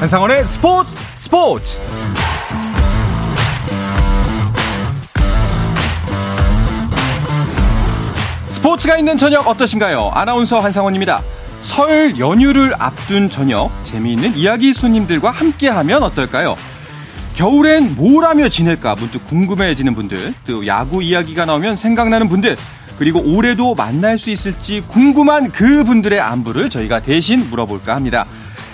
한상원의 스포츠 스포츠 스포츠가 있는 저녁 어떠신가요? 아나운서 한상원입니다. 설 연휴를 앞둔 저녁 재미있는 이야기 손님들과 함께하면 어떨까요? 겨울엔 뭘 하며 지낼까 문득 궁금해지는 분들 또 야구 이야기가 나오면 생각나는 분들 그리고 올해도 만날 수 있을지 궁금한 그 분들의 안부를 저희가 대신 물어볼까 합니다.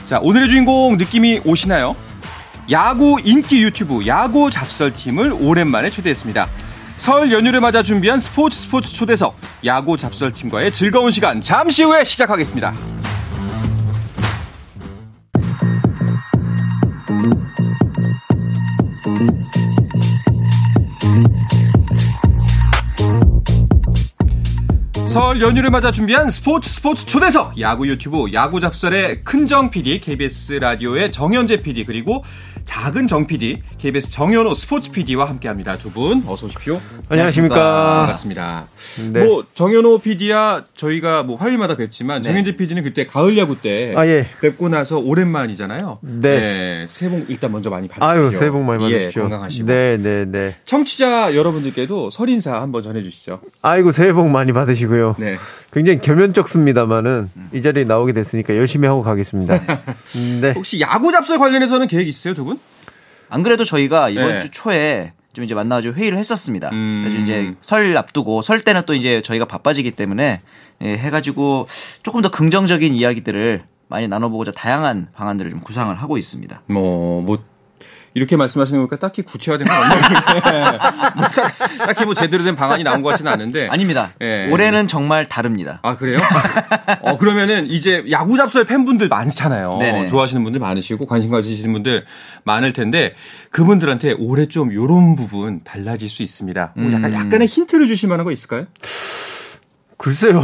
자 오늘의 주인공 느낌이 오시나요? 야구 인기 유튜브 야구 잡설팀을 오랜만에 초대했습니다. 설 연휴를 맞아 준비한 스포츠 스포츠 초대석 야구 잡설팀과의 즐거운 시간 잠시 후에 시작하겠습니다. 설 연휴를 맞아 준비한 스포츠 스포츠 초대석. 야구 유튜브 야구 잡설의 큰정 PD KBS 라디오의 정현재 PD 그리고 작은 정 PD KBS 정현호 스포츠 PD와 함께합니다. 두 분 어서 오십시오. 안녕하십니까. 반갑습니다. 네. 뭐 정현호 PD야 저희가 뭐 화요일마다 뵙지만 정현재 PD는 그때 가을 야구 때 아, 예. 뵙고 나서 오랜만이잖아요. 네. 새해 복 일단 먼저 많이 받으십시오. 아유 새해 복 많이 받으십시오. 예, 건강하시고. 네네네. 청취자 여러분들께도 설 인사 한번 전해주시죠. 아이고 새해 복 많이 받으시고요 네 굉장히 겸연쩍습니다만은 이 자리에 나오게 됐으니까 열심히 하고 가겠습니다 네 혹시 야구 잡설 관련해서는 계획 있으세요 두 분? 안 그래도 저희가 이번 네. 주 초에 좀 이제 만나가지고 회의를 했었습니다. 음. 그래서 이제 설 앞두고 설 때는 또 이제 저희가 바빠지기 때문에 예, 해가지고 조금 더 긍정적인 이야기들을 많이 나눠보고자 다양한 방안들을 좀 구상을 하고 있습니다. 뭐, 뭐, 이렇게 말씀하시는 거니까 딱히 구체화된 건 없는데. 뭐 딱, 딱히 뭐 제대로 된 방안이 나온 것 같지는 않은데. 아닙니다. 예. 올해는 정말 다릅니다. 아, 그래요? 어, 그러면은 이제 야구 잡설 팬분들 많잖아요. 네네. 좋아하시는 분들 많으시고 관심 가지시는 분들 많을 텐데 그분들한테 올해 좀 요런 부분 달라질 수 있습니다. 뭐 약간, 약간의 힌트를 주실 만한 거 있을까요? 글쎄요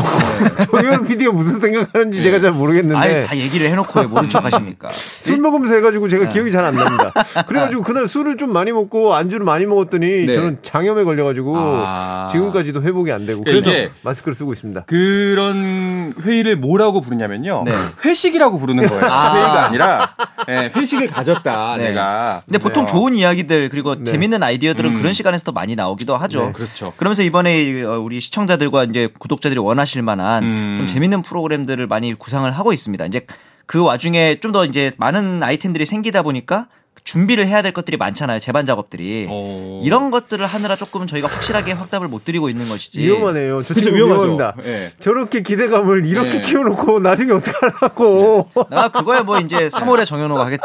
정현 PD가 무슨 생각하는지 제가 잘 모르겠는데 아유, 다 얘기를 해놓고 왜 모른 척 하십니까? 술 먹으면서 해가지고 제가 기억이 잘 안 납니다 그래가지고 그날 술을 좀 많이 먹고 안주를 많이 먹었더니 네. 저는 장염에 걸려가지고 아. 지금까지도 회복이 안 되고 그러니까 그래서 마스크를 쓰고 있습니다 그런 회의를 뭐라고 부르냐면요. 네. 회식이라고 부르는 거예요. 아. 회의가 아니라 예, 회식을 가졌다 네. 내가. 근데 보통. 좋은 이야기들 그리고 네. 재밌는 아이디어들은 음. 그런 시간에서 더 많이 나오기도 하죠. 네, 그렇죠. 그러면서 이번에 어, 우리 시청자들과 이제 구독 자들이 원하실 만한 음. 좀 재밌는 프로그램들을 많이 구상을 하고 있습니다. 이제 그 와중에 좀 더 이제 많은 아이템들이 생기다 보니까 준비를 해야 될 것들이 많잖아요. 제반 작업들이. 어. 이런 것들을 하느라 조금 저희가 확실하게 확답을 못 드리고 있는 것이지. 위험하네요 저 위험하죠. 위험합니다 예. 저렇게 기대감을 이렇게 네. 키워놓고 나중에 어떡하려고. 아, 그거야 뭐 이제 3월에 정현호가 하겠죠.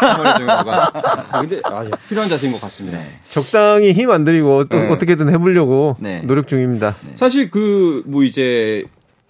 정말 정현호가. 아, 근데 아, 예, 필요한 자세인 것 같습니다. 적당히 힘 안 들이고 또 네. 어떻게든 해보려고 네. 노력 중입니다. 사실 그 뭐 이제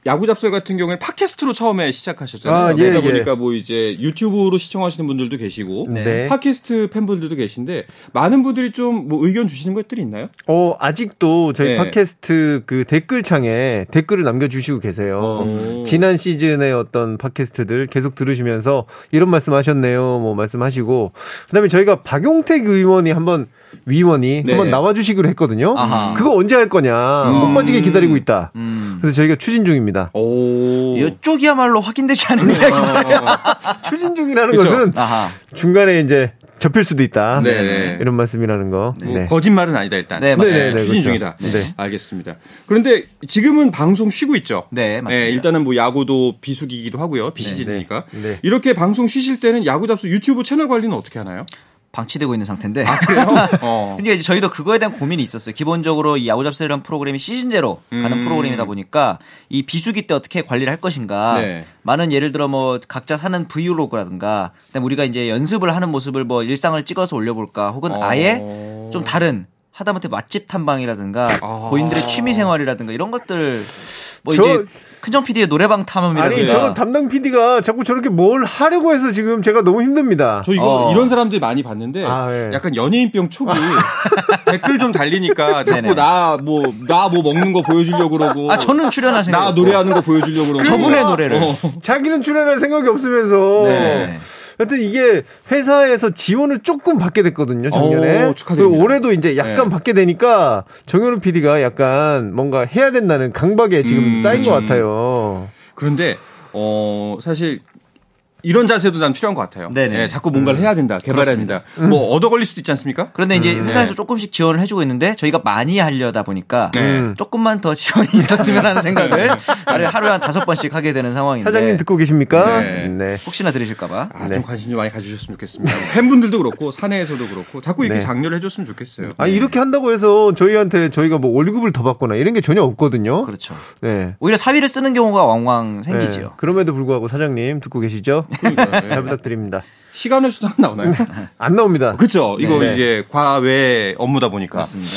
야구 잡설 같은 경우에는 팟캐스트로 처음에 시작하셨잖아요. 아, 예, 그러다 예. 보니까 뭐 이제 유튜브로 시청하시는 분들도 계시고 네. 팟캐스트 팬분들도 계신데 많은 분들이 좀 뭐 의견 주시는 것들이 있나요? 어, 아직도 저희 네. 팟캐스트 그 댓글창에 댓글을 남겨주시고 계세요. 어. 지난 시즌의 어떤 팟캐스트들 계속 들으시면서 이런 말씀 하셨네요. 뭐 말씀하시고. 그 다음에 저희가 박용택 의원이 한번, 위원이 네. 한번 나와주시기로 했거든요. 아하. 그거 언제 할 거냐. 못 빠지게 기다리고 있다. 음. 그래서 저희가 추진 중입니다. 오. 이쪽이야말로 확인되지 않은 이야기다. 추진 중이라는 그쵸. 것은 아하. 중간에 이제 접힐 수도 있다. 네. 이런 말씀이라는 거. 뭐 네. 거짓말은 아니다 일단. 네, 맞습니다. 네, 네, 추진 그렇죠. 중이다. 네. 알겠습니다. 그런데 지금은 방송 쉬고 있죠. 네, 맞습니다. 일단은 뭐 야구도 비수기이기도 하고요. 비시즌이니까. 네, 네. 이렇게 방송 쉬실 때는 야구 잡수 유튜브 채널 관리는 어떻게 하나요? 방치되고 있는 상태인데. 그래요? 어. 근데 이제 저희도 그거에 대한 고민이 있었어요. 기본적으로 이 야구 잡설이라는 프로그램이 시즌제로 가는 음. 프로그램이다 보니까 이 비수기 때 어떻게 관리를 할 것인가. 네. 많은 예를 들어 뭐 각자 사는 브이로그라든가 그다음에 우리가 이제 연습을 하는 모습을 뭐 일상을 찍어서 올려볼까 혹은 어. 아예 좀 다른 하다못해 맛집 탐방이라든가 아. 고인들의 취미 생활이라든가 이런 것들 뭐 저- 이제 큰정 PD의 노래방 탐험이라든가 아니, 저 담당 PD가 자꾸 저렇게 뭘 하려고 해서 지금 제가 너무 힘듭니다. 저 이거 어. 이런 사람들 많이 봤는데 아, 예. 약간 연예인병 촉이 댓글 좀 달리니까 자꾸. 나 뭐 나 뭐 먹는 거 보여주려고 그러고 아 저는 출연하신 나 노래하는 거 보여주려고 그러고 저분의 노래를 어. 자기는 출연할 생각이 없으면서. 네. 하여튼 이게 회사에서 지원을 조금 받게 됐거든요, 작년에. 오, 축하드립니다. 그리고 올해도 이제 약간 네. 받게 되니까 정현우 PD가 약간 뭔가 해야 된다는 강박에 지금 음, 쌓인 것 그렇죠. 같아요. 그런데 어 사실 이런 자세도 난 필요한 것 같아요. 네네. 예, 자꾸 뭔가를 해야 된다, 개발해야 된다. 뭐 얻어 걸릴 수도 있지 않습니까? 그런데 이제 음, 회사에서 네. 조금씩 지원을 해주고 있는데 저희가 많이 하려다 보니까 네. 조금만 더 지원이 있었으면 하는 생각을 하루에 하루에 한 다섯 번씩 하게 되는 상황인데 사장님 듣고 계십니까? 네. 네. 혹시나 들으실까봐 아, 네. 좀 관심 좀 많이 가주셨으면 좋겠습니다. 팬분들도 그렇고 사내에서도 그렇고 자꾸 이렇게 네. 장려를 해줬으면 좋겠어요. 아 이렇게 한다고 해서 저희한테 저희가 뭐 월급을 더 받거나 이런 게 전혀 없거든요. 그렇죠. 네. 오히려 사비를 쓰는 경우가 왕왕 생기지요. 네. 그럼에도 불구하고 사장님 듣고 계시죠? 그러니까요. 예. 잘 부탁드립니다. 시간의 수당 나오나요? 안 나옵니다. 그렇죠. 이거 네. 이제 과외 업무다 보니까. 맞습니다.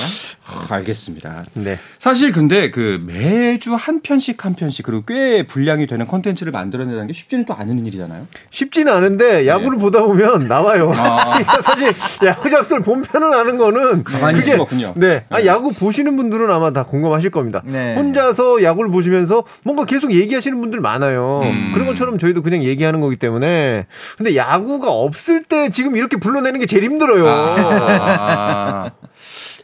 아, 알겠습니다. 네. 사실 근데 그 매주 한 편씩 한 편씩 그리고 꽤 분량이 되는 컨텐츠를 만들어내는 게 쉽지는 또 않은 일이잖아요. 쉽지는 않은데 야구를 보다 보면 나와요. 그러니까 사실 야구 잡설 본편을 아는 거는 가만히 있을 수가 없군요. 네. 아, 야구 보시는 분들은 아마 다 공감하실 겁니다. 네. 혼자서 야구를 보시면서 뭔가 계속 얘기하시는 분들 많아요. 음. 그런 것처럼 저희도 그냥 얘기하는 거기 때문에. 근데 야구가 없을 때 지금 이렇게 불러내는 게 제일 힘들어요. 아,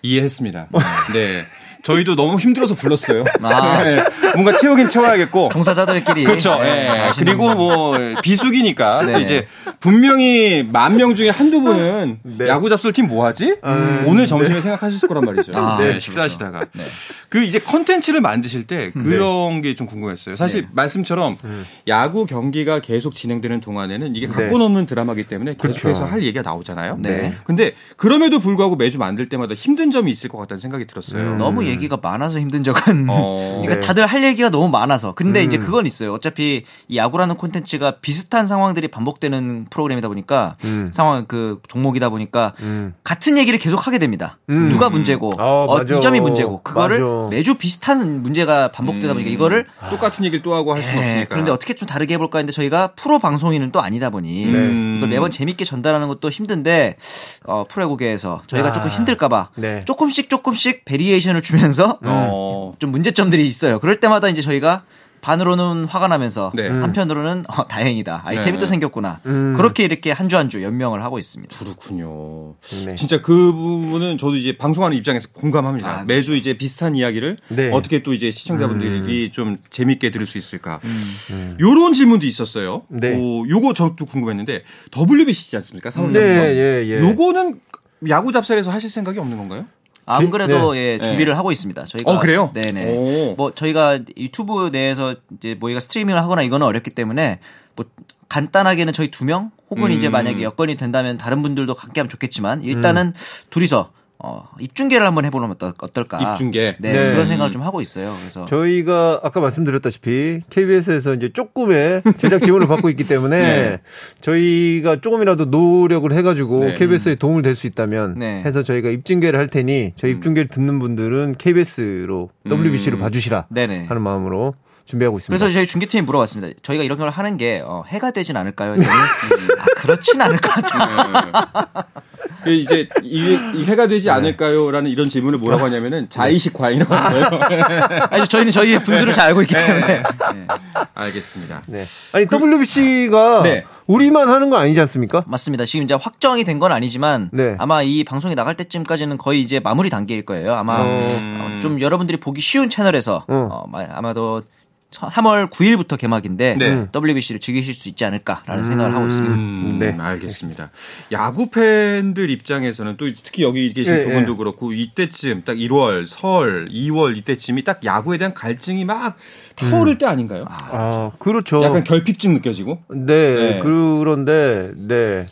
이해했습니다. 네. 저희도 너무 힘들어서 불렀어요. 아. 네. 뭔가 채우긴 채워야겠고. 종사자들끼리 그렇죠. 네, 예. 아시는 그리고 뭐 비수기니까 또 네네. 이제 분명히 만 명 중에 한두 분은 네. 야구 잡설 팀 뭐하지? 음, 오늘 점심에 생각하실 거란 말이죠. 아, 네, 그렇죠, 식사하시다가 네. 그 이제 컨텐츠를 만드실 때 그런 게 좀 궁금했어요. 사실 네. 말씀처럼 야구 경기가 계속 진행되는 동안에는 이게 네. 갖고 놓는 드라마기 때문에 계속해서 그렇죠. 할 얘기가 나오잖아요. 네. 근데 그럼에도 불구하고 매주 만들 때마다 힘든 점이 있을 것 같다는 생각이 들었어요. 음. 너무 얘기가 많아서 힘든 적은 어. 그러니까 네. 다들 할 얘기가 너무 많아서 근데 음. 이제 그건 있어요 어차피 이 야구라는 콘텐츠가 비슷한 상황들이 반복되는 프로그램이다 보니까 음. 상황 그 종목이다 보니까 음. 같은 얘기를 계속 하게 됩니다 음. 누가 문제고 아, 어, 맞아. 이 점이 문제고 그거를 맞아. 매주 비슷한 문제가 반복되다 보니까 이거를 똑같은 얘기를 또 하고 할 수는 네, 없으니까. 그런데 어떻게 좀 다르게 해볼까 했는데 저희가 프로 방송인은 또 아니다 보니 음. 이걸 매번 재밌게 전달하는 것도 힘든데 어, 프로야구계에서 저희가 아. 조금 힘들까봐 네. 조금씩 조금씩 variation을 주면 서 어. 좀 문제점들이 있어요. 그럴 때마다 이제 저희가 한편으로는 화가 나면서 네. 한편으로는 어, 다행이다 아이템이 네. 또 생겼구나 음. 그렇게 이렇게 한 주 한 주 연명을 하고 있습니다. 그렇군요. 네. 진짜 그 부분은 저도 이제 방송하는 입장에서 공감합니다. 아, 매주 이제 비슷한 이야기를 네. 어떻게 또 이제 시청자분들이 좀 재밌게 들을 수 있을까. 음. 요런 질문도 있었어요. 네. 어, 요거 저도 궁금했는데 WBC지 않습니까? 3월 네, 4일부터. 예, 예. 요거는 야구 잡설에서 하실 생각이 없는 건가요? 안 그래도 예, 네. 준비를 하고 있습니다. 저희가 어, 그래요? 네네. 오. 뭐 저희가 유튜브 내에서 이제 뭐희가 스트리밍을 하거나 이거는 어렵기 때문에 뭐 간단하게는 저희 두 명 혹은 음. 이제 만약에 여건이 된다면 다른 분들도 함께하면 좋겠지만 일단은 둘이서 어, 입중계를 한번 해보면 어떨, 어떨 까? 입중계. 네, 네. 그런 생각을 좀 하고 있어요. 그래서 저희가 아까 말씀드렸다시피 KBS에서 이제 조금의 제작 지원을 받고 있기 때문에 네. 저희가 조금이라도 노력을 해가지고 네. KBS에 도움을 될 수 있다면 네. 해서 저희가 입중계를 할 테니 저희 입중계를 듣는 분들은 KBS로 WBC를 음. 봐주시라 네네. 하는 마음으로 준비하고 있습니다. 그래서 저희 중계팀이 물어봤습니다. 저희가 이런 걸 하는 게 어, 해가 되진 않을까요? 했더니 아, 그렇진 않을 것 같아요. 그 이제 이, 이 해가 네. 되지 않을까요?라는 이런 질문을 뭐라고 하냐면은 자의식 과잉이라고 하는 거예요. 아니 저희는 저희의 분수를 잘 알고 있기 때문에 네. 알겠습니다. 네. 아니 WBC가 네. 우리만 하는 거 아니지 않습니까? 맞습니다. 지금 이제 확정이 된 건 아니지만 네. 아마 이 방송이 나갈 때쯤까지는 거의 이제 마무리 단계일 거예요. 아마 어. 어, 좀 여러분들이 보기 쉬운 채널에서 어. 어, 마- 아마도 3월 9일부터 개막인데 네. WBC를 즐기실 수 있지 않을까라는 생각을 하고 있습니다. 음, 네. 알겠습니다. 야구 팬들 입장에서는 또 특히 여기 계신 예, 두 분도 예. 그렇고 이때쯤 딱 1월, 설, 2월 이때쯤이 딱 야구에 대한 갈증이 막 타오를 때 아닌가요? 아, 그렇죠. 약간 결핍증 느껴지고. 네, 네. 그런데 네.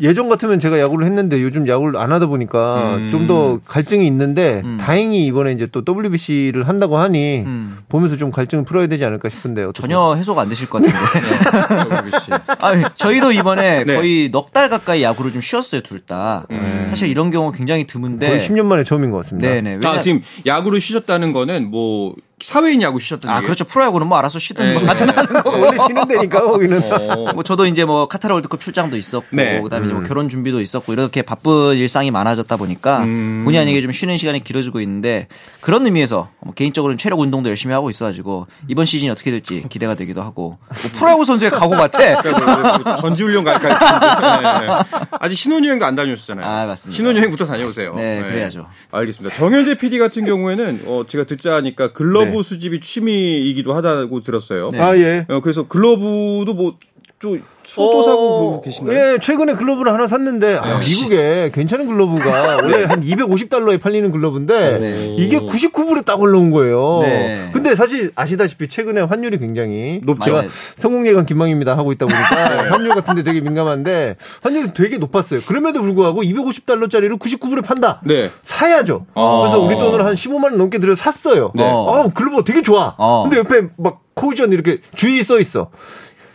예전 같으면 제가 야구를 했는데 요즘 야구를 안 하다 보니까 음. 좀더 갈증이 있는데 음. 다행히 이번에 이제 또 WBC를 한다고 하니 음. 보면서 좀 갈증을 풀어야 되지 않을까 싶은데 어떻게 전혀 해소가 안 되실 것 같은데. WBC. 아, 저희도 이번에 네. 거의 넉 달 가까이 야구를 좀 쉬었어요, 둘 다. 음. 사실 이런 경우 굉장히 드문데. 거의 10년 만에 처음인 것 같습니다. 네네. 왜냐... 아, 지금 야구를 쉬셨다는 거는 뭐 사회인 야구 쉬셨다는 아, 얘기예요? 그렇죠. 프로야구는 뭐 알아서 쉬든 네. 뭐 하든 하는 거고. 원래 쉬는 데니까 거기는 어. 뭐 저도 이제 뭐 카타르 월드컵 출장도 있었고 네. 그다음에 이제 뭐 결혼 준비도 있었고 이렇게 바쁜 일상이 많아졌다 보니까 음. 본의 아니게 좀 쉬는 시간이 길어지고 있는데 그런 의미에서 뭐 개인적으로는 체력 운동도 열심히 하고 있어 가지고 이번 시즌이 어떻게 될지 기대가 되기도 하고 뭐 프로야구 선수의 각오 같아. 그러니까 전지훈련 갈까 했는데 네, 네. 아직 신혼여행도 안 다녀오셨잖아요. 아, 맞습니다. 신혼여행부터 다녀오세요. 네, 그래야죠. 알겠습니다. 정현재 PD 같은 경우에는 어, 제가 듣자 하니까 글러브 네. 수집이 취미이기도 하다고 들었어요. 네. 아 예. 어, 그래서 글러브도 뭐또 소도 사고 계신가요? 예, 최근에 글러브를 하나 샀는데 아, 미국에 괜찮은 글러브가 원래 한 250달러에 팔리는 글러브인데 네. 이게 99불에 딱 올라온 거예요. 네. 근데 사실 아시다시피 최근에 환율이 굉장히 높죠. 제가. 성공예감 김망입니다 하고 있다 보니까 환율 같은데 되게 민감한데 환율이 되게 높았어요. 그럼에도 불구하고 250달러짜리를 99불에 판다. 네. 사야죠. 아. 그래서 우리 돈으로 한 15만 원 넘게 들여 샀어요. 네. 어, 글러브가 되게 좋아. 어. 근데 옆에 막 caution 이렇게 주의 써 있어.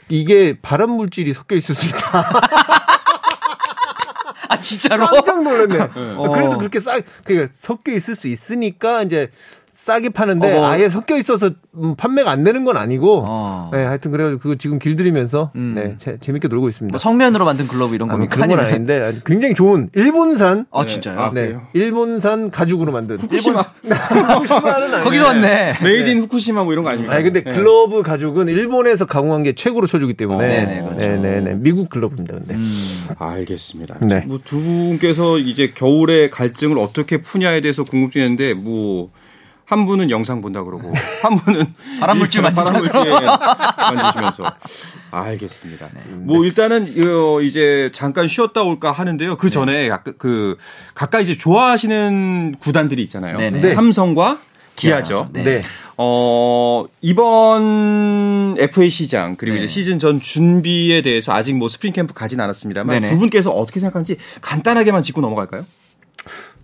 이게 발암 물질이 섞여 있을 수 있다. 아 진짜로? 깜짝 놀랐네. 어. 그래서 그렇게 싹, 그러니까 섞여 있을 수 있으니까 이제 싸게 파는데 어. 아예 섞여 있어서 음, 판매가 안 되는 건 아니고. 어. 네, 하여튼 그래가지고 그거 지금 길들이면서 음. 네, 재, 재밌게 놀고 있습니다. 뭐 석면으로 만든 글러브 이런 아, 뭐 겁니까? 그런 건 아닌데 굉장히 좋은 일본산 아 진짜요? 아, 네? 일본산 가죽으로 만든 후쿠시마. 후쿠시마는 아니에요. 거기서 왔네. made in 후쿠시마 뭐 이런 거 아닙니까? 아니 근데 네. 글러브 가죽은 일본에서 가공한 게 최고로 쳐주기 때문에 어, 네네, 그렇죠. 네네네. 미국 글러브입니다. 근데 음. 알겠습니다. 네. 뭐 두 분께서 이제 겨울의 갈증을 어떻게 푸냐에 대해서 궁금증했는데 뭐 한 분은 영상 본다 그러고 한 분은 만진다 발암물질 만지시면서 알겠습니다. 뭐 일단은 어, 이제 잠깐 쉬었다 올까 하는데요. 그 전에 약간 그 각각 이제 좋아하시는 구단들이 있잖아요. 네네. 네. 삼성과 기아죠. 네. 네. 어, 이번 FA 시장, 그리고 네. 이제 시즌 전 준비에 대해서 아직 뭐 스프링 캠프 가진 않았습니다만 네네. 두 분께서 어떻게 생각하는지 간단하게만 짚고 넘어갈까요?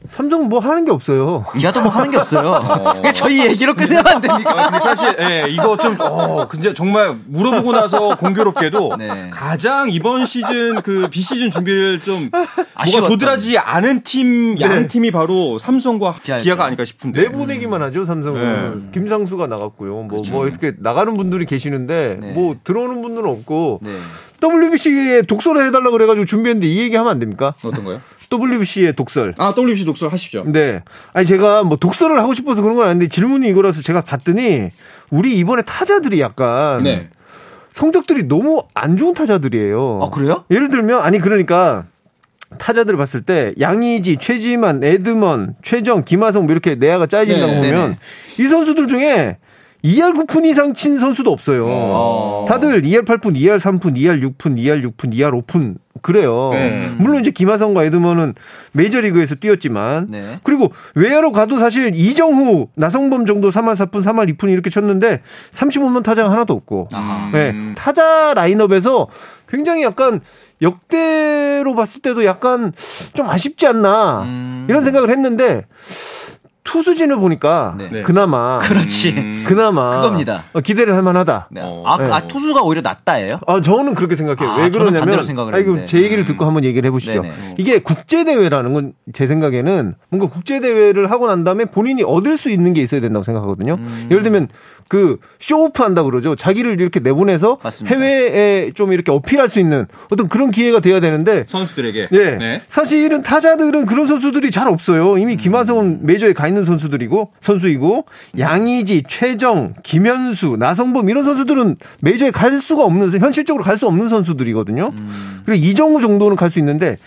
삼성 뭐 하는 게 없어요. 기아도 뭐 하는 게 없어요. 그냥 저희 얘기로 끝내면 안 됩니까? 아, 근데 사실, 예, 이거 좀, 어, 근데 정말 물어보고 나서 공교롭게도 네. 가장 이번 시즌 그 비시즌 준비를 좀 뭐가 아쉬웠던. 도드라지 않은 팀, 양 네. 팀이 바로 삼성과 기아였죠. 기아가 아닐까 싶은데. 내보내기만 하죠 삼성은. 김상수가 나갔고요. 뭐뭐 이렇게 나가는 분들이 계시는데 네. 뭐 들어오는 분들은 없고 네. WBC에 독설을 해달라 고 그래가지고 준비했는데 이 얘기 하면 안 됩니까? 어떤 거요? WBC의 독설. 아, WBC 독설 하시죠. 네. 아니 제가 뭐 독설을 하고 싶어서 그런 건 아닌데 질문이 이거라서 제가 봤더니 우리 이번에 타자들이 약간 네. 성적들이 너무 안 좋은 타자들이에요. 아 그래요? 예를 들면 아니 그러니까 타자들을 봤을 때 양의지, 최지만, 에드먼, 최정, 김하성 뭐 이렇게 내야가 짜여진다고 네, 보면 네네. 이 선수들 중에 2할 9푼 이상 친 선수도 없어요. 어. 다들 2할 8푼, 2할 3푼, 2할 6푼, 2할 6푼, 2할 5푼 그래요. 네. 물론 이제 김하성과 에드먼은 메이저리그에서 뛰었지만 네. 그리고 외야로 가도 사실 이정후, 나성범 정도 3할 4푼, 3할 2푼 이렇게 쳤는데 35번 타자가 하나도 없고 아하. 네, 타자 라인업에서 굉장히 약간 역대로 봤을 때도 약간 좀 아쉽지 않나 음. 이런 생각을 했는데 투수진을 보니까 네. 네. 그나마 그렇지. 음. 그나마 그겁니다. 어, 기대를 할 만하다. 네. 어. 아, 그- 아, 네. 투수가 오히려 낫다예요? 아, 저는 그렇게 생각해요. 아, 왜 그러냐면, 반대로 생각을 아이고, 했는데. 제 얘기를 듣고 한번 얘기를 해보시죠. 네네. 이게 국제 대회라는 건 제 생각에는 뭔가 국제 대회를 하고 난 다음에 본인이 얻을 수 있는 게 있어야 된다고 생각하거든요. 음. 예를 들면, 그, 쇼오프 한다 그러죠. 자기를 이렇게 내보내서 맞습니다. 해외에 좀 이렇게 어필할 수 있는 어떤 그런 기회가 돼야 되는데, 선수들에게. 예. 네. 사실은 타자들은 그런 선수들이 잘 없어요. 이미 김하성은 메이저에 가 있는 선수들이고, 선수이고, 양의지, 최정, 김현수, 나성범 이런 선수들은 메이저에 갈 수가 없는, 현실적으로 갈 수 없는 선수들이거든요. 그리고 이정우 정도는 갈 수 있는데,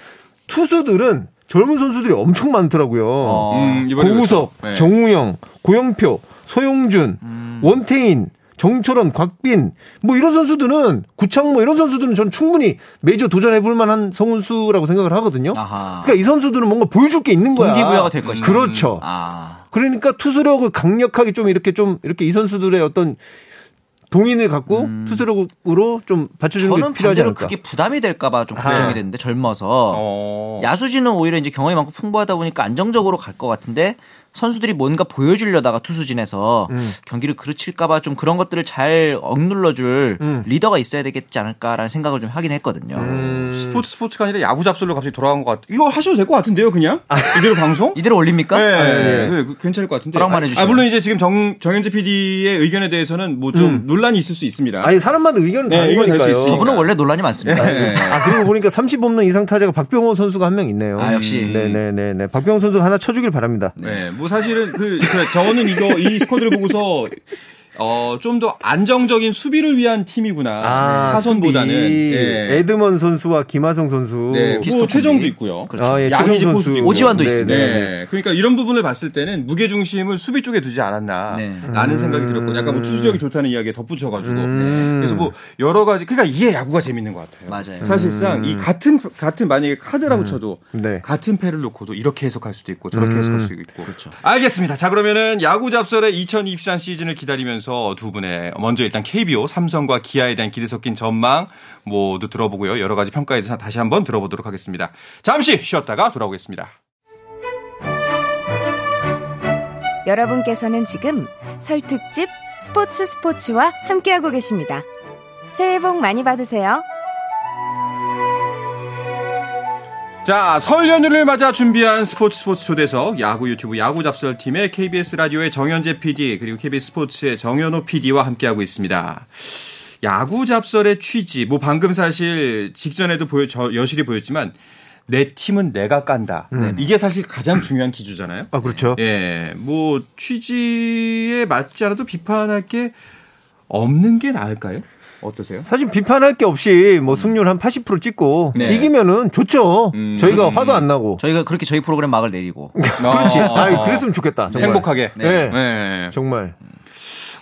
투수들은 젊은 선수들이 엄청 많더라고요. 어. 음, 고우석, 그렇죠. 네. 정우영, 고영표, 소용준, 원태인, 정철원, 곽빈 뭐 이런 선수들은 구창모 이런 선수들은 전 충분히 메이저 도전해 볼 만한 선수라고 생각을 하거든요. 아하. 그러니까 이 선수들은 뭔가 보여줄 게 있는 거야. 동기부여가 될 것이다. 그렇죠. 아. 그러니까 투수력을 강력하게 좀 이렇게 좀 이렇게 이 선수들의 어떤 동인을 갖고 투수력으로 좀 받쳐주는 음. 저는 게 필요하지 않을까. 그게 부담이 될까봐 좀 아하. 걱정이 되는데 젊어서 어. 야수진은 오히려 이제 경험이 많고 풍부하다 보니까 안정적으로 갈 것 같은데 선수들이 뭔가 보여주려다가 투수진에서 음. 경기를 그르칠까봐 좀 그런 것들을 잘 억눌러줄 음. 리더가 있어야 되겠지 않을까라는 생각을 좀 하긴 했거든요. 음. 스포츠 스포츠가 아니라 야구 잡설로 갑자기 돌아간 것 같아. 이거 하셔도 될 것 같은데요, 그냥? 이대로 방송? 이대로 올립니까? 네, 네. 네, 그 괜찮을 것 같은데. 허락만 아, 해주시면. 아, 물론 이제 지금 정, 정현재 PD의 의견에 대해서는 뭐좀 논란이 있을 수 있습니다. 아니 사람마다 의견은 네, 수 거니까요. 있으니까. 저분은 원래 논란이 많습니다. 네. 아 그리고 보니까 30홈런 이상 타자가 박병호 선수가 한 명 있네요. 아, 역시. 네네네네. 박병호 선수 하나 쳐주길 바랍니다. 네, 뭐 사실은 그, 그 저는 이거 이 스쿼드를 보고서 어, 좀 더 안정적인 수비를 위한 팀이구나. 아, 타선보다는. 수비. 예. 에드먼 선수와 김하성 선수. 네, 피스톨 뭐 최정도. 있고요. 그렇죠. 아, 예, 양의지 선수. 있고. 오지환도 네, 있습니다. 네. 네. 그러니까 이런 부분을 봤을 때는 무게 중심을 수비 쪽에 두지 않았나 네. 라는 생각이 들었고 약간 뭐 투수력이 좋다는 이야기에 덧붙여가지고 음. 그래서 뭐 여러 가지 그러니까 이게 야구가 재밌는 것 같아요. 맞아요. 사실상 이 같은 같은 만약에 카드라고 쳐도 네. 같은 패를 놓고도 이렇게 해석할 수도 있고 저렇게 음. 해석할 수도 있고. 그렇죠. 알겠습니다. 자 그러면은 야구 잡설의 2023 시즌을 기다리면서 두 분의 먼저 일단 KBO 삼성과 기아에 대한 기대 섞인 전망 모두 들어보고요. 여러 가지 평가에 대해서 다시 한번 들어보도록 하겠습니다. 잠시 쉬었다가 돌아오겠습니다. 여러분께서는 지금 설 특집 스포츠 스포츠와 함께하고 계십니다. 새해 복 많이 받으세요. 자, 설 연휴를 맞아 준비한 스포츠 스포츠 초대석 야구 유튜브 야구 잡설 팀의 KBS 라디오의 정현재 PD 그리고 KBS 스포츠의 정현호 PD와 함께하고 있습니다. 야구 잡설의 취지, 뭐 방금 사실 직전에도 보여 저, 여실히 보였지만 내 팀은 내가 깐다. 네, 이게 사실 가장 중요한 기조잖아요. 아, 그렇죠. 예, 뭐 취지에 맞지 않아도 비판할 게 없는 게 나을까요? 어떠세요? 사실 비판할 게 없이 뭐 승률 한 80% 찍고 네. 이기면은 좋죠. 음. 저희가 화도 안 나고. 저희가 그렇게 저희 프로그램 막을 내리고 그렇지. 어. 아, 그랬으면 좋겠다. 정말. 행복하게. 네. 네. 정말.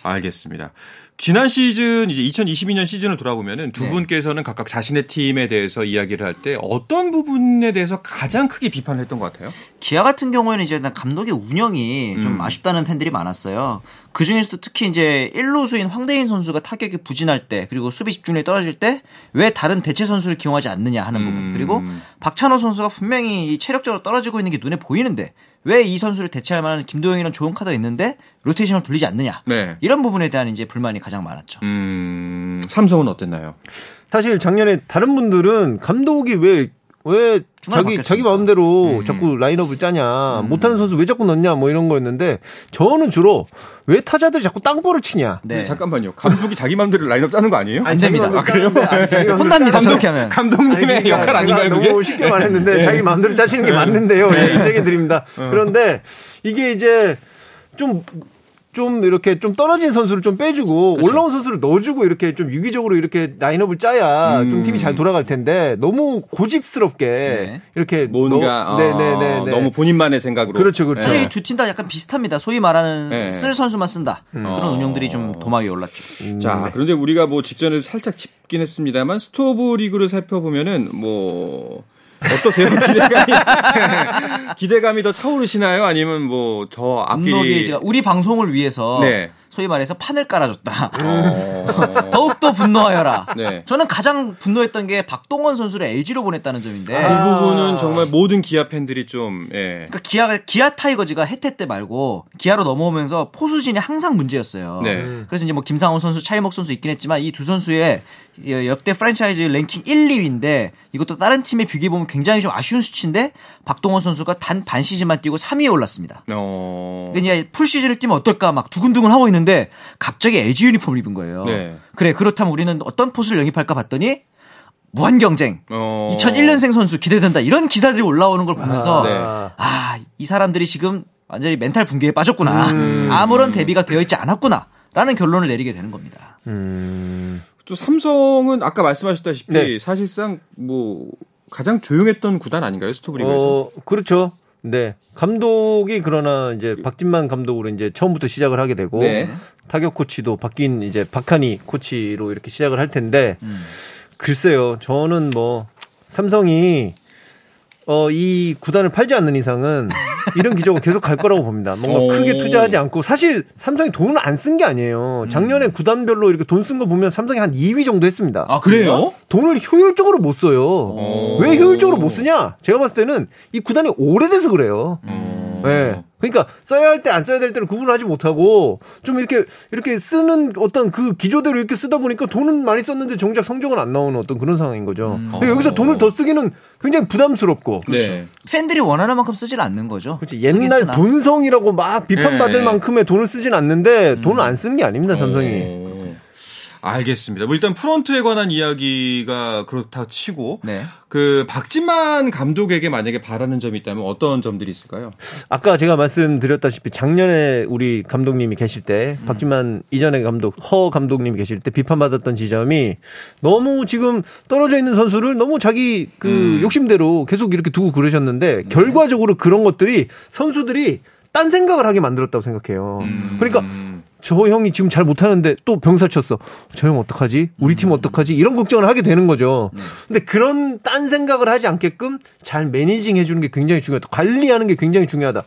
알겠습니다. 지난 시즌 이제 2022년 시즌을 돌아보면은 두 네. 분께서는 각각 자신의 팀에 대해서 이야기를 할 때 어떤 부분에 대해서 가장 크게 비판을 했던 것 같아요? 기아 같은 경우에는 이제 일단 감독의 운영이 좀 음. 아쉽다는 팬들이 많았어요. 그 중에서도 특히 이제 1루수인 황대인 선수가 타격이 부진할 때 그리고 수비 집중력이 떨어질 때 왜 다른 대체 선수를 기용하지 않느냐 하는 음. 부분. 그리고 박찬호 선수가 분명히 이 체력적으로 떨어지고 있는 게 눈에 보이는데 왜 이 선수를 대체할 만한 김도영이런 좋은 카드가 있는데 로테이션을 돌리지 않느냐. 네. 이런 부분에 대한 이제 불만이 가장 많았죠. 음, 삼성은 어땠나요? 사실 작년에 다른 분들은 감독이 왜, 왜 자기. 자기 마음대로 음. 자꾸 라인업을 짜냐, 못하는 선수 왜 자꾸 넣냐, 뭐 이런 거였는데, 저는 주로 왜 타자들이 자꾸 땅볼을 치냐. 네. 잠깐만요. 감독이 자기 마음대로 라인업 짜는 거 아니에요? 안 됩니다. 아니, 자기 마음대로 혼납니다. 저렇게 하면. 감독님의 아니, 그러니까 역할 아닌가요, 그게? 너무 쉽게 말했는데 네. 자기 마음대로 짜시는 게 맞는데요. 예, 인정해 드립니다. 어. 그런데 이게 이제 좀, 좀 이렇게 좀 떨어진 선수를 좀 빼주고 그렇죠. 올라온 선수를 넣어주고 이렇게 좀 유기적으로 이렇게 라인업을 짜야 음. 좀 팀이 잘 돌아갈 텐데 너무 고집스럽게 네. 이렇게 뭔가 넣- 어, 네네네 너무 본인만의 생각으로. 그렇죠, 그렇죠. 사실 이두 팀 다 약간 비슷합니다. 소위 말하는 네. 쓸 선수만 쓴다. 그런 어. 운영들이 좀 도마에 올랐죠. 음, 자, 그런데 우리가 뭐 직전에 살짝 짚긴 했습니다만 스토브 리그를 살펴보면은 뭐 어떠세요? 기대감이 기대감이 더 차오르시나요? 아니면 뭐 더 앞길이 분노 게이지가 우리 방송을 위해서 네. 소위 말해서 판을 깔아줬다. 어... 더욱더 분노하여라. 네. 저는 가장 분노했던 게 박동원 선수를 LG로 보냈다는 점인데. 그 부분은 정말 모든 기아 팬들이 좀 예. 그러니까 기아 기아 타이거즈가 해태 때 말고 기아로 넘어오면서 포수진이 항상 문제였어요. 네. 그래서 이제 뭐 김상훈 선수, 차이목 선수 있긴 했지만 이 두 선수의 역대 프랜차이즈 랭킹 1, 2위인데 이것도 다른 팀에 비교해 보면 굉장히 좀 아쉬운 수치인데 박동원 선수가 단 반 시즌만 뛰고 3위에 올랐습니다. 어. 근데 이제 풀 시즌을 뛰면 어떨까 막 두근두근 하고 있는데 갑자기 LG 유니폼을 입은 거예요. 네. 그래 그렇다면 우리는 어떤 포수를 영입할까 봤더니 무한 경쟁. 어. 2001년생 선수 기대된다 이런 기사들이 올라오는 걸 보면서 네. 아, 이 사람들이 지금 완전히 멘탈 붕괴에 빠졌구나. 음. 아무런 대비가 되어 있지 않았구나. 라는 결론을 내리게 되는 겁니다. 음. 또 삼성은 아까 말씀하셨다시피 네. 사실상 뭐 가장 조용했던 구단 아닌가요? 스토브 리그에서? 어, 그렇죠. 네. 감독이 그러나 이제 박진만 감독으로 이제 처음부터 시작을 하게 되고 네. 타격 코치도 바뀐 이제 박하니 코치로 이렇게 시작을 할 텐데 음. 글쎄요. 저는 뭐 삼성이 어, 이 구단을 팔지 않는 이상은 이런 기조가 계속 갈 거라고 봅니다. 뭔가 오. 크게 투자하지 않고 사실 삼성이 돈을 안 쓴 게 아니에요. 작년에 구단별로 이렇게 돈 쓴 거 보면 삼성이 한 2위 정도 했습니다. 아, 그래요? 돈을 효율적으로 못 써요. 오. 왜 효율적으로 못 쓰냐? 제가 봤을 때는 이 구단이 오래돼서 그래요. 어. 네. 그러니까 써야 할 때 안 써야 될 때를 구분하지 못하고 좀 이렇게 이렇게 쓰는 어떤 그 기조대로 이렇게 쓰다 보니까 돈은 많이 썼는데 정작 성적은 안 나오는 어떤 그런 상황인 거죠. 근데 여기서 돈을 더 쓰기는 굉장히 부담스럽고 네. 팬들이 원하는 만큼 쓰질 않는 거죠. 쓰긴 옛날. 돈성이라고 막 비판받을 네. 만큼의 돈을 쓰진 않는데 돈을 안 쓰는 게 아닙니다, 삼성이. 어. 알겠습니다. 뭐 일단 프런트에 관한 이야기가 그렇다 치고 네. 그 박진만 감독에게 만약에 바라는 점이 있다면 어떤 점들이 있을까요? 아까 제가 말씀드렸다시피 작년에 우리 감독님이 계실 때 음. 박지만 이전의 감독 허 감독님이 계실 때 비판받았던 지점이 너무 지금 떨어져 있는 선수를 너무 자기 그 음. 욕심대로 계속 이렇게 두고 그러셨는데 결과적으로 그런 것들이 선수들이 딴 생각을 하게 만들었다고 생각해요. 음. 그러니까 저 형이 지금 잘 못하는데 또 병살 쳤어. 저 형 어떡하지? 우리 팀 어떡하지? 이런 걱정을 하게 되는 거죠. 근데 그런 딴 생각을 하지 않게끔 잘 managing 해주는 게 굉장히 중요하다. 관리하는 게 굉장히 중요하다.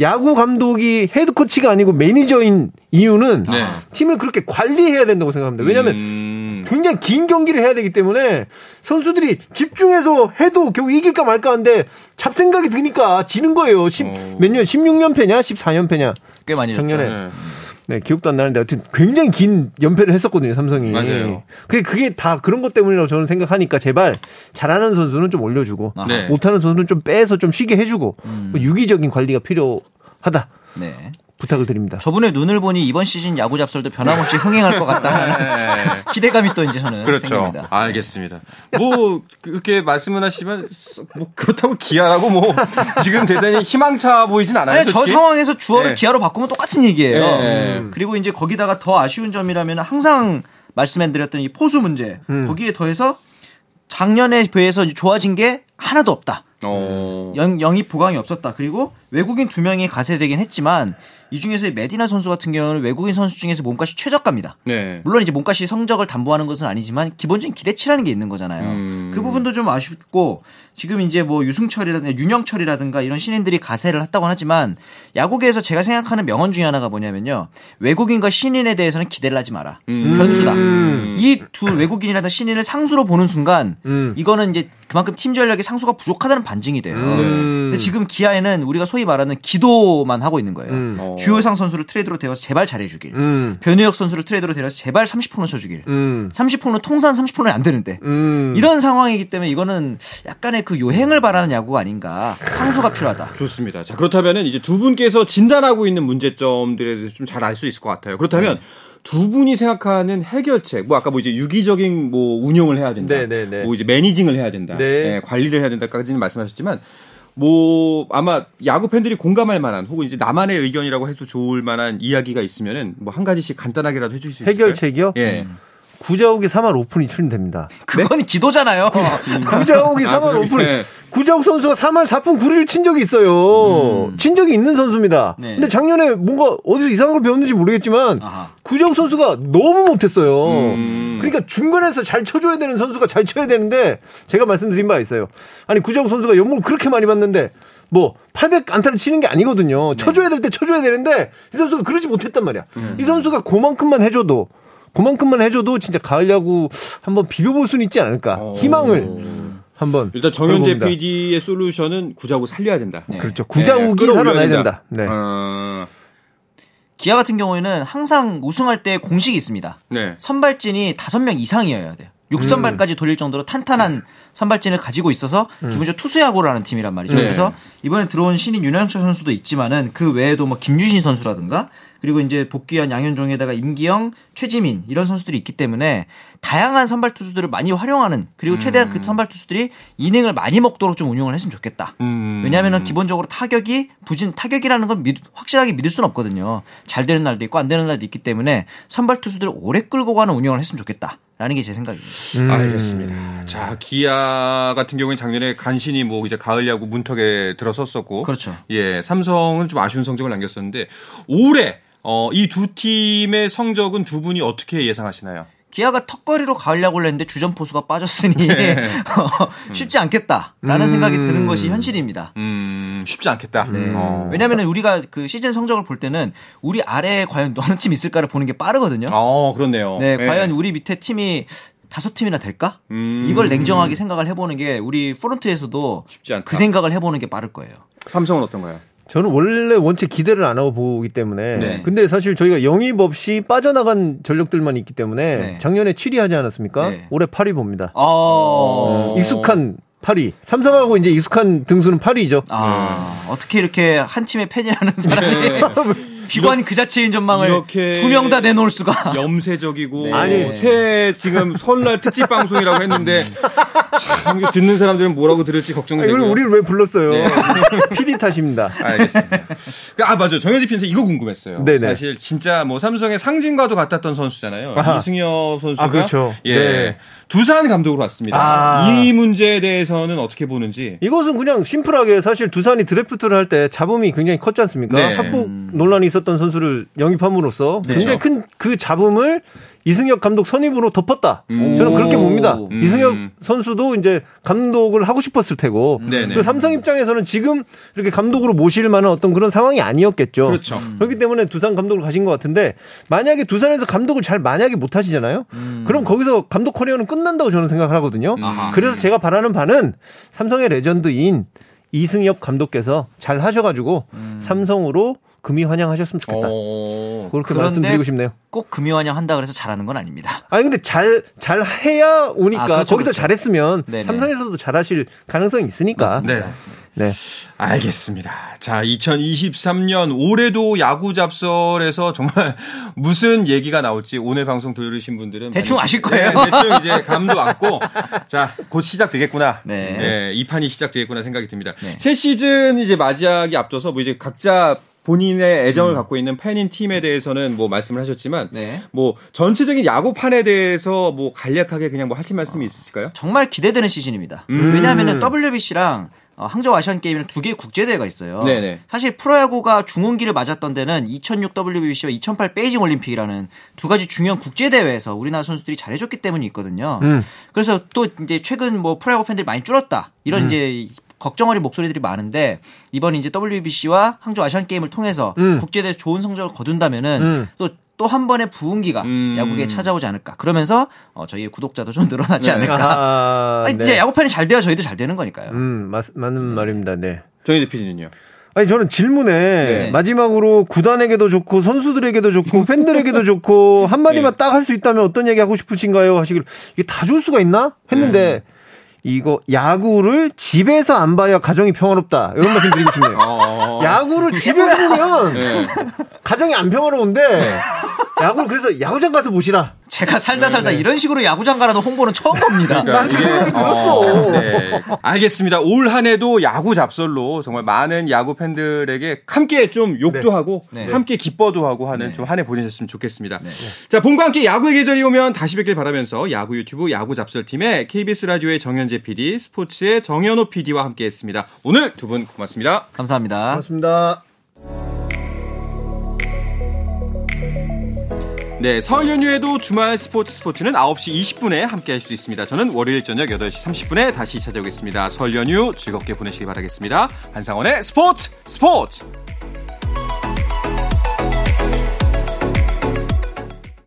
야구 감독이 헤드 코치가 아니고 매니저인 이유는 네. 팀을 그렇게 관리해야 된다고 생각합니다. 왜냐하면 음. 굉장히 긴 경기를 해야 되기 때문에 선수들이 집중해서 해도 결국 이길까 말까 하는데 잡생각이 드니까 지는 거예요. 10, 어. 몇 년, 16연패냐? 14연패냐? 꽤 많이. 작년에. 네. 네, 기억도 안 나는데 하여튼 굉장히 긴 연패를 했었거든요, 삼성이. 맞아요. 그게, 그게 다 그런 것 때문이라고 저는 생각하니까 제발 잘하는 선수는 좀 올려주고 아하. 네. 못하는 선수는 좀 빼서 좀 쉬게 해주고 음. 뭐 유기적인 관리가 필요하다 네. 부탁을 드립니다. 저분의 눈을 보니 이번 시즌 야구 잡설도 변함없이 흥행할 것 같다는 기대감이 또 이제 저는 그렇죠. 생깁니다. 알겠습니다. 뭐 그렇게 말씀은 하시지만 뭐 그렇다고 기아라고 뭐 지금 대단히 희망차 보이진 않아요. 아니, 저. 상황에서 주어를 네. 기아로 바꾸면 똑같은 얘기예요. 네. 음. 그리고 이제 거기다가 더 아쉬운 점이라면 항상 말씀해드렸던 이 포수 문제. 음. 거기에 더해서 작년에 비해서 좋아진 게 하나도 없다. 어. 영, 영입 보강이 없었다. 그리고 외국인 두 명이 가세되긴 했지만 이 중에서 메디나 선수 같은 경우는 외국인 선수 중에서 몸값이 최저가입니다. 네. 물론 이제 몸값이 성적을 담보하는 것은 아니지만 기본적인 기대치라는 게 있는 거잖아요. 음. 그 부분도 좀 아쉽고 지금 이제 뭐 유승철이라든가 윤영철이라든가 이런 신인들이 가세를 했다고 하지만 야구계에서 제가 생각하는 명언 중에 하나가 뭐냐면요. 외국인과 신인에 대해서는 기대를 하지 마라. 음. 변수다. 음. 이두 외국인이라든 신인을 상수로 보는 순간 음. 이거는 이제 그만큼 팀 전력의 상수가 부족하다는 반증이 돼요. 음. 근데 지금 기아에는 우리가 소위 말하는 기도만 하고 있는 거예요. 음. 어. 주효상 선수를 트레이드로 데려와서 제발 잘해주길. 음. 변우혁 선수를 트레이드로 데려서 제발 30홈런 쳐주길. 음. 30홈런 통산 30홈런이 안 되는데. 음. 이런 상황이기 때문에 이거는 약간의 그 요행을 바라는 야구가 아닌가. 상수가 필요하다. 좋습니다. 자, 그렇다면은 이제 두 분께서 진단하고 있는 문제점들에 대해서 좀 잘 알 수 있을 것 같아요. 그렇다면 네. 두 분이 생각하는 해결책, 뭐 아까 뭐 이제 유기적인 뭐 운영을 해야 된다. 네, 네, 네. 뭐 이제 매니징을 해야 된다. 네. 예, 관리를 해야 된다까지는 말씀하셨지만 뭐 아마 야구 팬들이 공감할 만한 혹은 이제 나만의 의견이라고 해도 좋을 만한 이야기가 있으면은 뭐 한 가지씩 간단하게라도 해주실 수 있을까요? 해결책이요? 예. 구자욱이 3할 오픈이 출연됩니다. 그건 기도잖아요. 구자욱이 아, 3할 그러게. 오픈. 네. 구자욱 선수가 3할 4푼 9리를 친 적이 있어요. 친 적이 있는 선수입니다. 네. 근데 작년에 뭔가 어디서 이상한 걸 배웠는지 모르겠지만 아하. 구자욱 선수가 너무 못했어요. 음. 그러니까 중간에서 잘 쳐줘야 되는 선수가 잘 쳐야 되는데 제가 말씀드린 바 있어요. 아니 구자욱 선수가 연봉을 그렇게 많이 받는데 뭐 800 안타를 치는 게 아니거든요. 쳐줘야 될 때 쳐줘야 되는데 이 선수가 그러지 못했단 말이야. 이 선수가 그만큼만 해줘도 그만큼만 해줘도 진짜 가을 야구 한번 비벼볼 수는 있지 않을까. 어. 희망을 한번 일단 정현재 해봅니다. PD의 솔루션은 구자구 살려야 된다. 네. 그렇죠. 구자욱이 끌어올려야 살아나야 된다. 네. 어, 기아 같은 경우에는 항상 우승할 때 공식이 있습니다. 네. 선발진이 5명 이상이어야 돼요. 6선발까지 돌릴 정도로 탄탄한 선발진을 가지고 있어서 기본적으로 투수 야구를 하는 팀이란 말이죠. 네. 그래서 이번에 들어온 신인 윤영철 선수도 있지만은 그 외에도 뭐 김유신 선수라든가 그리고 이제 복귀한 양현종에다가 임기영, 최지민 이런 선수들이 있기 때문에 다양한 선발 투수들을 많이 활용하는 그리고 최대한 그 선발 투수들이 이닝을 많이 먹도록 좀 운용을 했으면 좋겠다. 음. 왜냐하면 기본적으로 타격이 부진 타격이라는 건 믿- 확실하게 믿을 수는 없거든요. 잘 되는 날도 있고 안 되는 날도 있기 때문에 선발 투수들을 오래 끌고 가는 운영을 했으면 좋겠다 라는 게 제 생각입니다. 음. 알겠습니다. 자, 기아 같은 경우에 작년에 간신히 뭐 이제 가을 야구 문턱에 들어섰었고. 그렇죠. 예, 삼성은 좀 아쉬운 성적을 남겼었는데 올해 어, 이 두 팀의 성적은 두 분이 어떻게 예상하시나요? 기아가 턱걸이로 가을 야구를 했는데 주전 포수가 빠졌으니 네. 쉽지 않겠다라는 음. 생각이 드는 것이 현실입니다. 음, 쉽지 않겠다. 네. 어. 왜냐하면 우리가 그 시즌 성적을 볼 때는 우리 아래에 과연 어느 팀 있을까를 보는 게 빠르거든요. 어, 그렇네요. 네, 예. 과연 우리 밑에 팀이 다섯 팀이나 될까? 음. 이걸 냉정하게 생각을 해보는 게 우리 프론트에서도 쉽지 않다. 그 생각을 해보는 게 빠를 거예요. 삼성은 어떤가요? 저는 원래 원체 기대를 안 하고 보기 때문에. 네. 근데 사실 저희가 영입 없이 빠져나간 전력들만 있기 때문에 네. 작년에 7위 하지 않았습니까? 네. 올해 8위 봅니다. 어. 익숙한 8위. 삼성하고 이제 익숙한 등수는 8위죠. 아, 어떻게 이렇게 한 팀의 팬이라는 사람이 비관 그 자체인 전망을 이렇게 두 명 다 내놓을 수가. 염세적이고 네. 아니. 새 지금 설날 특집 방송이라고 했는데 참 듣는 사람들은 뭐라고 들을지 이걸 되고요. 우리를 왜 불렀어요? 네. PD 탓입니다. 알겠습니다. 아 맞아 정현지 팬한테 이거 궁금했어요. 네네. 사실 진짜 뭐 삼성의 상징과도 같았던 선수잖아요. 아하. 이승엽 선수가 아, 그렇죠. 예 네. 두산 감독으로 왔습니다. 아. 이 문제에 대해서는 어떻게 보는지. 이것은 그냥 심플하게 사실 두산이 드래프트를 할때 잡음이 굉장히 컸지 않습니까? 네. 합복 논란이 있었던 선수를 영입함으로써 네. 굉장히 큰그 잡음을 이승엽 감독 선임으로 덮었다. 음. 저는 그렇게 봅니다. 오. 이승엽 음. 선수도 이제 감독을 하고 싶었을 테고. 네네. 그리고 삼성 입장에서는 지금 이렇게 감독으로 모실 만한 어떤 그런 상황이 아니었겠죠. 그렇죠. 그렇기 때문에 두산 감독을 가신 것 같은데 만약에 두산에서 감독을 잘 만약에 못 하시잖아요. 그럼 거기서 감독 커리어는 끝난다고 저는 생각을 하거든요. 아하. 그래서 제가 바라는 바는 삼성의 레전드인 이승엽 감독께서 잘 하셔가지고 삼성으로 금이 환영하셨으면 좋겠다. 어... 그렇게 말씀드리고 싶네요. 꼭 금이 환영 한다 그래서 잘하는 건 아닙니다. 아니 근데 잘 잘 해야 오니까 아, 그렇죠, 거기서 그렇죠. 잘했으면 네네. 삼성에서도 잘하실 가능성이 있으니까. 네. 네. 알겠습니다. 자, 2023년 올해도 야구 잡설에서 정말 무슨 얘기가 나올지 오늘 방송 들으신 분들은 대충 많이- 아실 거예요. 네, 대충 이제 감도 왔고 자, 곧 시작되겠구나. 네. 네, 이 판이 시작되겠구나 생각이 듭니다. 네. 새 시즌 이제 맞이하기 앞서서 뭐 이제 각자 본인의 애정을 갖고 있는 팬인 팀에 대해서는 뭐 말씀을 하셨지만 네. 뭐 전체적인 야구판에 대해서 뭐 간략하게 그냥 뭐 하실 말씀이 있으실까요? 정말 기대되는 시즌입니다. 음. 왜냐하면 WBC랑 어, 항저우 아시안 게임이랑 두 개의 국제 대회가 있어요. 네네. 사실 프로야구가 중흥기를 맞았던 데는 2006 WBC와 2008 베이징 올림픽이라는 두 가지 중요한 국제 대회에서 우리나라 선수들이 잘해줬기 때문이 있거든요. 음. 그래서 또 이제 최근 뭐 프로야구 팬들이 많이 줄었다 이런 음. 이제 걱정 어린 목소리들이 많은데 이번 이제 WBC와 항저우 아시안 게임을 통해서 음. 국제 대회 좋은 성적을 거둔다면은 음. 또 또한 번의 부흥기가 음. 야구계에 찾아오지 않을까. 그러면서 어, 저희의 구독자도 좀 늘어나지 네. 않을까. 아, 아니, 네. 이제 야구판이 잘 돼야 저희도 잘 되는 거니까요. 음, 맞, 맞는 말입니다. 네. 정희재 PD는요? 아니 저는 질문에 네. 마지막으로 구단에게도 좋고 선수들에게도 좋고 팬들에게도 좋고 한마디만 네. 딱할 수 있다면 어떤 얘기 하고 싶으신가요? 하시길 이게 다 줄 수가 있나? 했는데 이거 야구를 집에서 안 봐야 가정이 평화롭다. 이런 말씀 드리고 싶네요. 어... 야구를 집에서 보면 네. 가정이 안 평화로운데 야구를 그래서 야구장 가서 보시라. 제가 살다 살다 이런 식으로 야구장 가라는 홍보는 처음 봅니다. 난그 생각이 들었어. 어, 네. 알겠습니다. 올 한 해도 야구 잡설로 정말 많은 야구 팬들에게 함께 좀 욕도 네. 하고 네. 함께 기뻐도 하고 하는 네. 좀한 해 보내셨으면 좋겠습니다. 자, 봄과 함께 야구의 계절이 오면 다시 뵙길 바라면서 야구 유튜브 야구 잡설팀의 KBS 라디오의 정현재 PD, 스포츠의 정현호 PD와 함께 했습니다. 오늘 두 분 고맙습니다. 감사합니다. 고맙습니다. 네, 설 연휴에도 주말 스포츠 스포츠는 9시 20분에 함께 할 수 있습니다. 저는 월요일 저녁 8시 30분에 다시 찾아오겠습니다. 설 연휴 즐겁게 보내시기 바라겠습니다. 한상원의 스포츠 스포츠!